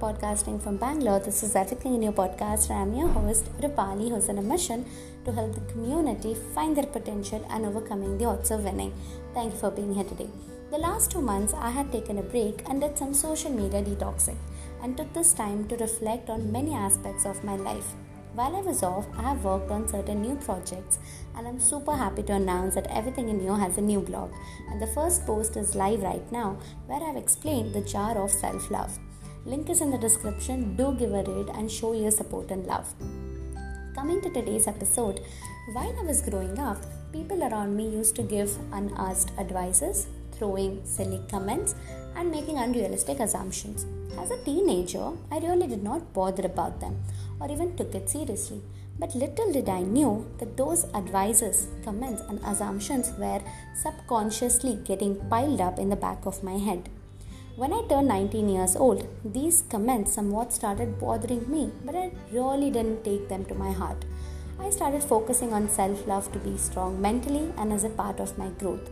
podcasting from Bangalore. This is Everything in Podcast, and I'm your host, Rupali, who's on a mission to help the community find their potential and overcoming the odds of winning. Thank you for being here today. The last two months, I had taken a break and did some social media detoxing and took this time to reflect on many aspects of my life. While I was off, I have worked on certain new projects and I'm super happy to announce that Everything in You has a new blog. And the first post is live right now where I've explained the jar of self love. Link is in the description. Do give a read and show your support and love. Coming to today's episode, while I was growing up, people around me used to give unasked advices, throwing silly comments, and making unrealistic assumptions. As a teenager, I really did not bother about them or even took it seriously. But little did I knew that those advices, comments, and assumptions were subconsciously getting piled up in the back of my head. When I turned 19 years old, these comments somewhat started bothering me, but I really didn't take them to my heart. I started focusing on self love to be strong mentally and as a part of my growth.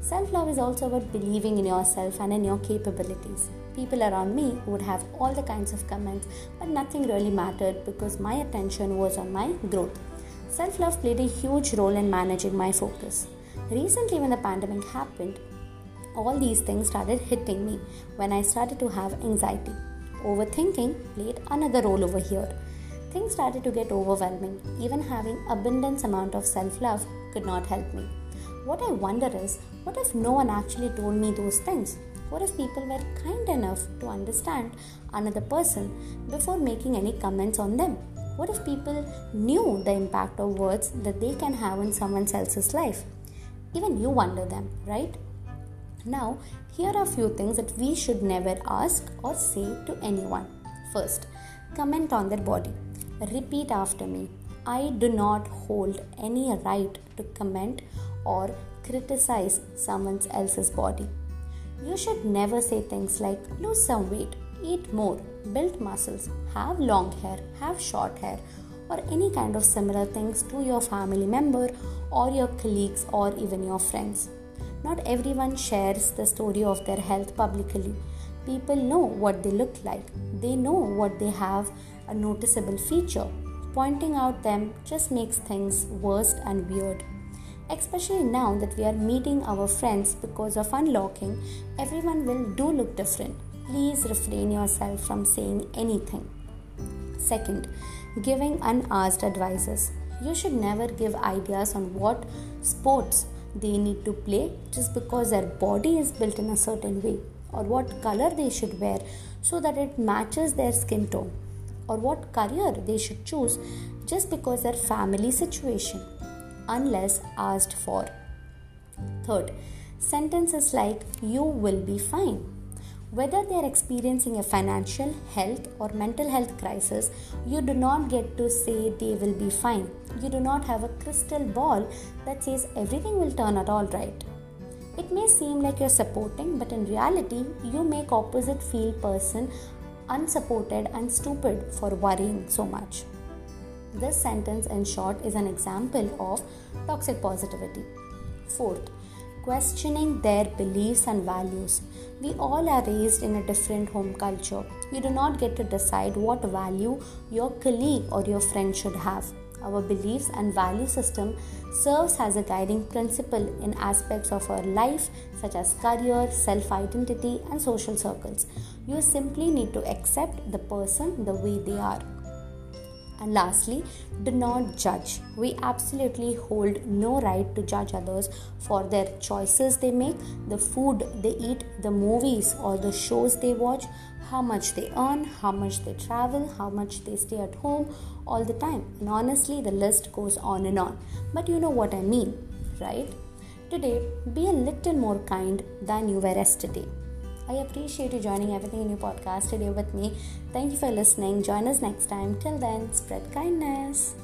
Self love is also about believing in yourself and in your capabilities. People around me would have all the kinds of comments, but nothing really mattered because my attention was on my growth. Self love played a huge role in managing my focus. Recently, when the pandemic happened, all these things started hitting me when I started to have anxiety. Overthinking played another role over here. Things started to get overwhelming. Even having abundance amount of self-love could not help me. What I wonder is, what if no one actually told me those things? What if people were kind enough to understand another person before making any comments on them? What if people knew the impact of words that they can have in someone else's life? Even you wonder them, right? Now, here are a few things that we should never ask or say to anyone. First, comment on their body. Repeat after me. I do not hold any right to comment or criticize someone else's body. You should never say things like lose some weight, eat more, build muscles, have long hair, have short hair, or any kind of similar things to your family member or your colleagues or even your friends. Not everyone shares the story of their health publicly. People know what they look like, they know what they have a noticeable feature. Pointing out them just makes things worse and weird. Especially now that we are meeting our friends because of unlocking, everyone will do look different. Please refrain yourself from saying anything. Second, giving unasked advices. You should never give ideas on what sports they need to play just because their body is built in a certain way, or what color they should wear so that it matches their skin tone, or what career they should choose just because their family situation unless asked for. Third, sentences like you will be fine. Whether they are experiencing a financial, health, or mental health crisis, you do not get to say they will be fine. You do not have a crystal ball that says everything will turn out all right. It may seem like you're supporting, but in reality, you make opposite feel person unsupported and stupid for worrying so much. This sentence, in short, is an example of toxic positivity. Fourth, questioning their beliefs and values. We all are raised in a different home culture. You do not get to decide what value your colleague or your friend should have. Our beliefs and value system serves as a guiding principle in aspects of our life such as career, self identity, and social circles. You simply need to accept the person the way they are. And lastly, do not judge. We absolutely hold no right to judge others for their choices they make, the food they eat, the movies or the shows they watch, how much they earn, how much they travel, how much they stay at home all the time. And honestly, the list goes on and on. But you know what I mean, right? Today, be a little more kind than you were yesterday. I appreciate you joining Everything in You podcast today with me. Thank you for listening. Join us next time. Till then, spread kindness.